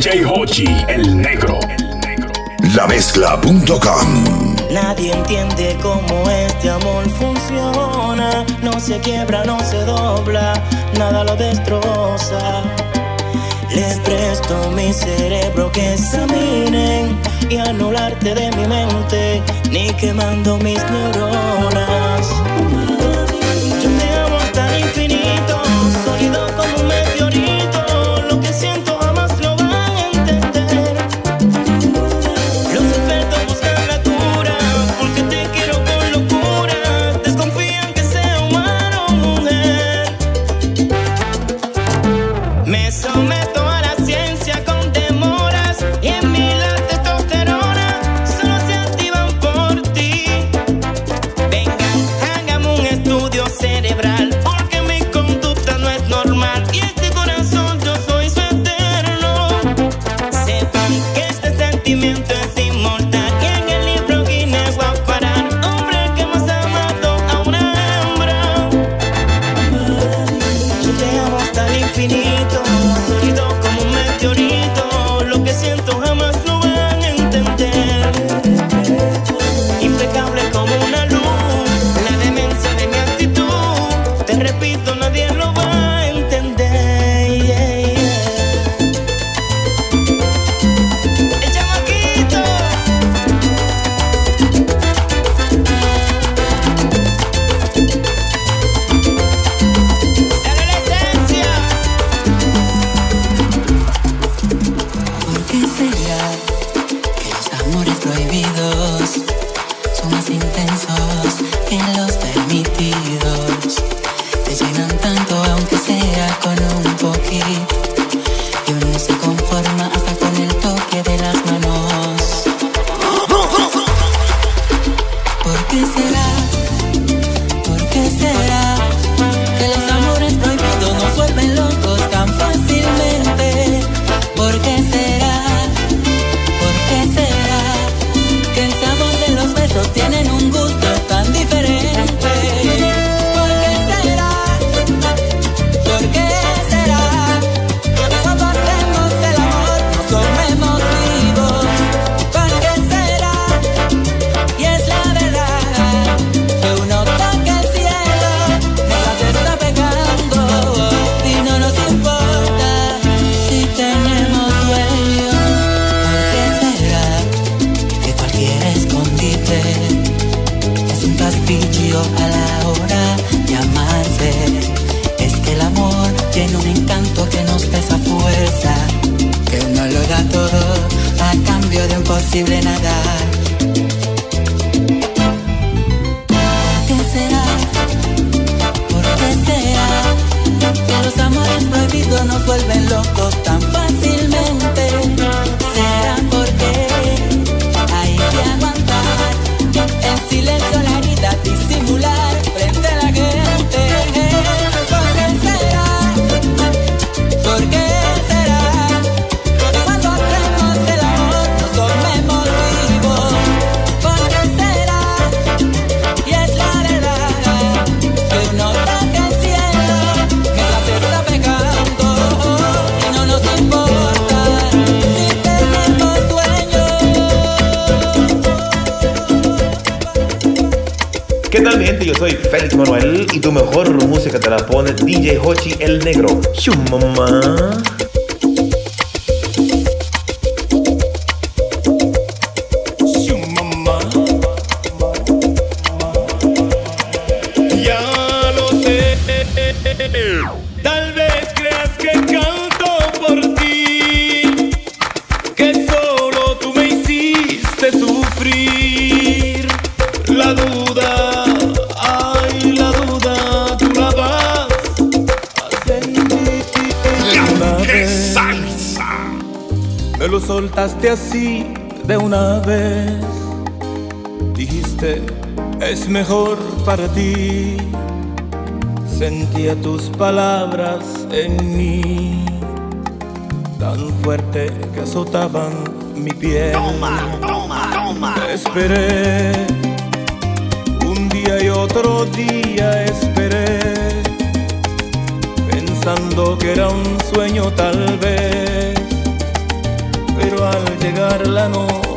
DJ Hochi, el negro. Lamezcla.com Nadie entiende cómo este amor funciona. No se quiebra, no se dobla, nada lo destroza. Les presto mi cerebro que examinen y anularte de mi mente, ni quemando mis neuronas. nos vuelven locos. ¿Qué tal gente? Yo soy Félix Manuel y tu mejor música te la pone DJ Hochi el Negro. Shumaman. Shumaman. Ya lo sé. Tal vez creas que canto por ti, que solo tú me hiciste sufrir. soltaste así de una vez. Dijiste, es mejor para ti. Sentía tus palabras en mí, tan fuerte que azotaban mi piel. Toma, toma, toma. Esperé, un día y otro día esperé, pensando que era un sueño tal vez llegar la noche.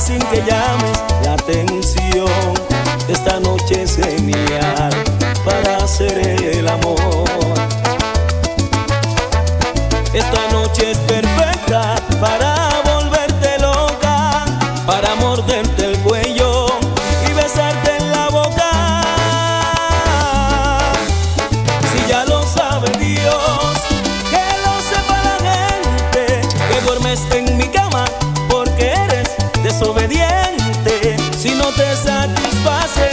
sin que llames la atención. Esta noche se desobediente si no te satisface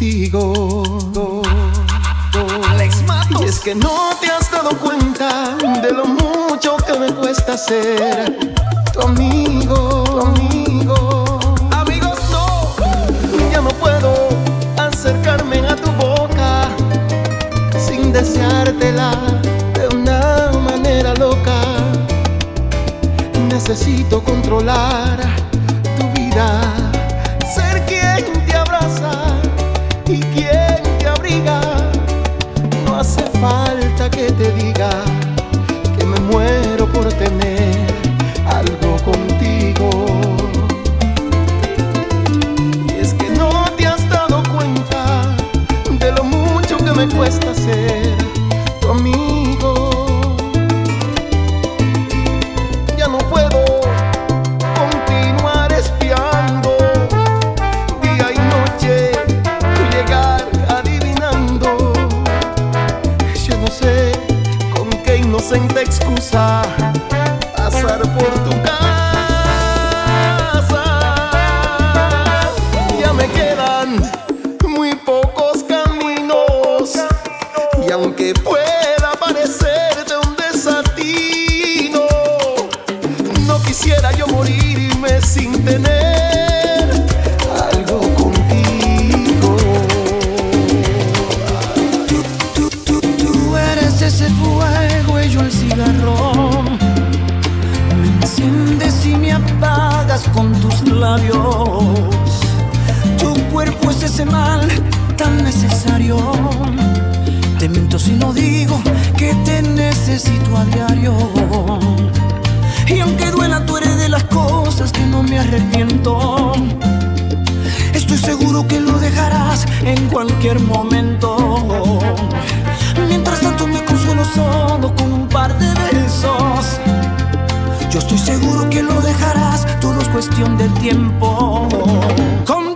Y es que no te has dado cuenta de lo mucho que me cuesta ser tu amigo. Amigos, no, ya no puedo acercarme a tu boca sin deseártela de una manera loca. Necesito controlar tu vida. tan necesario. Te miento si no digo que te necesito a diario. Y aunque duela, tú eres de las cosas que no me arrepiento. Estoy seguro que lo dejarás en cualquier momento. Mientras tanto me consuelo solo con un par de besos. Yo estoy seguro que lo dejarás, todo es cuestión de tiempo. Con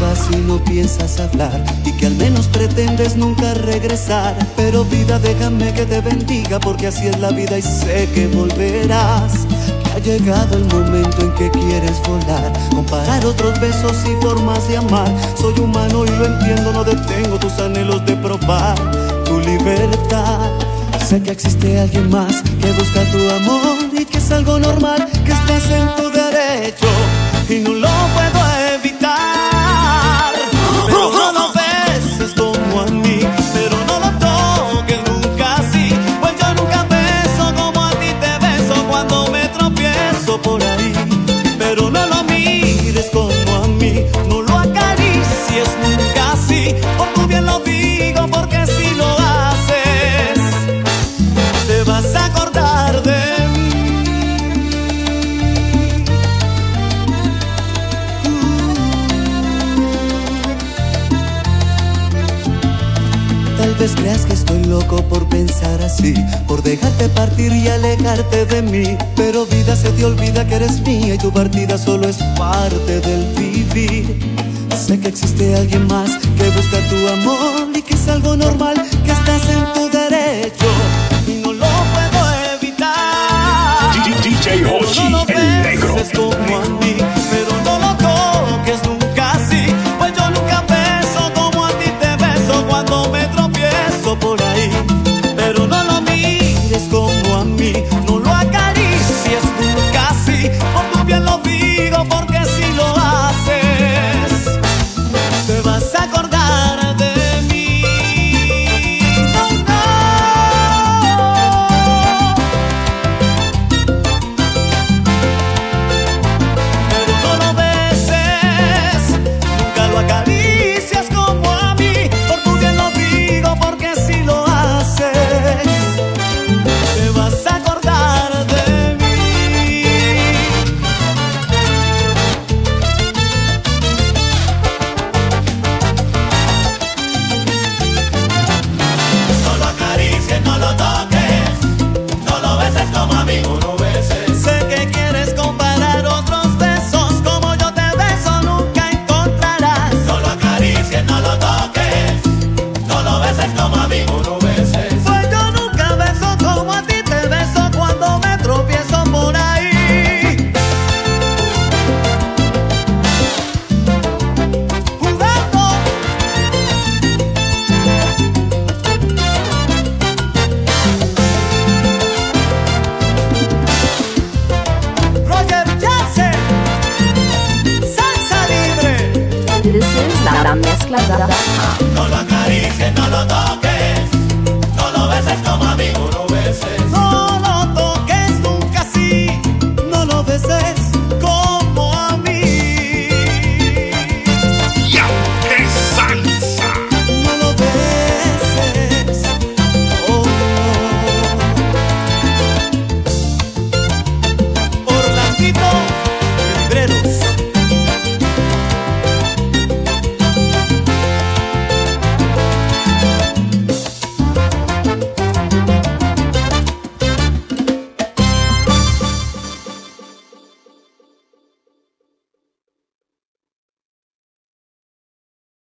vas y no piensas hablar y que al menos pretendes nunca regresar. Pero vida, déjame que te bendiga porque así es la vida y sé que volverás. Que ha llegado el momento en que quieres volar, comparar otros besos y formas de amar. Soy humano y lo entiendo, no detengo tus anhelos de probar tu libertad. Sé que existe alguien más que busca tu amor y que es algo normal, que estás en tu derecho y no lo puedo vez creas que estoy loco por pensar así, por dejarte partir y alejarte de mí. Pero vida se te olvida que eres mía y tu partida solo es parte del vivir. Sé que existe alguien más que busca tu amor y que es algo normal, que estás en tu derecho y no lo puedo evitar. DJ Hoshi, el negro.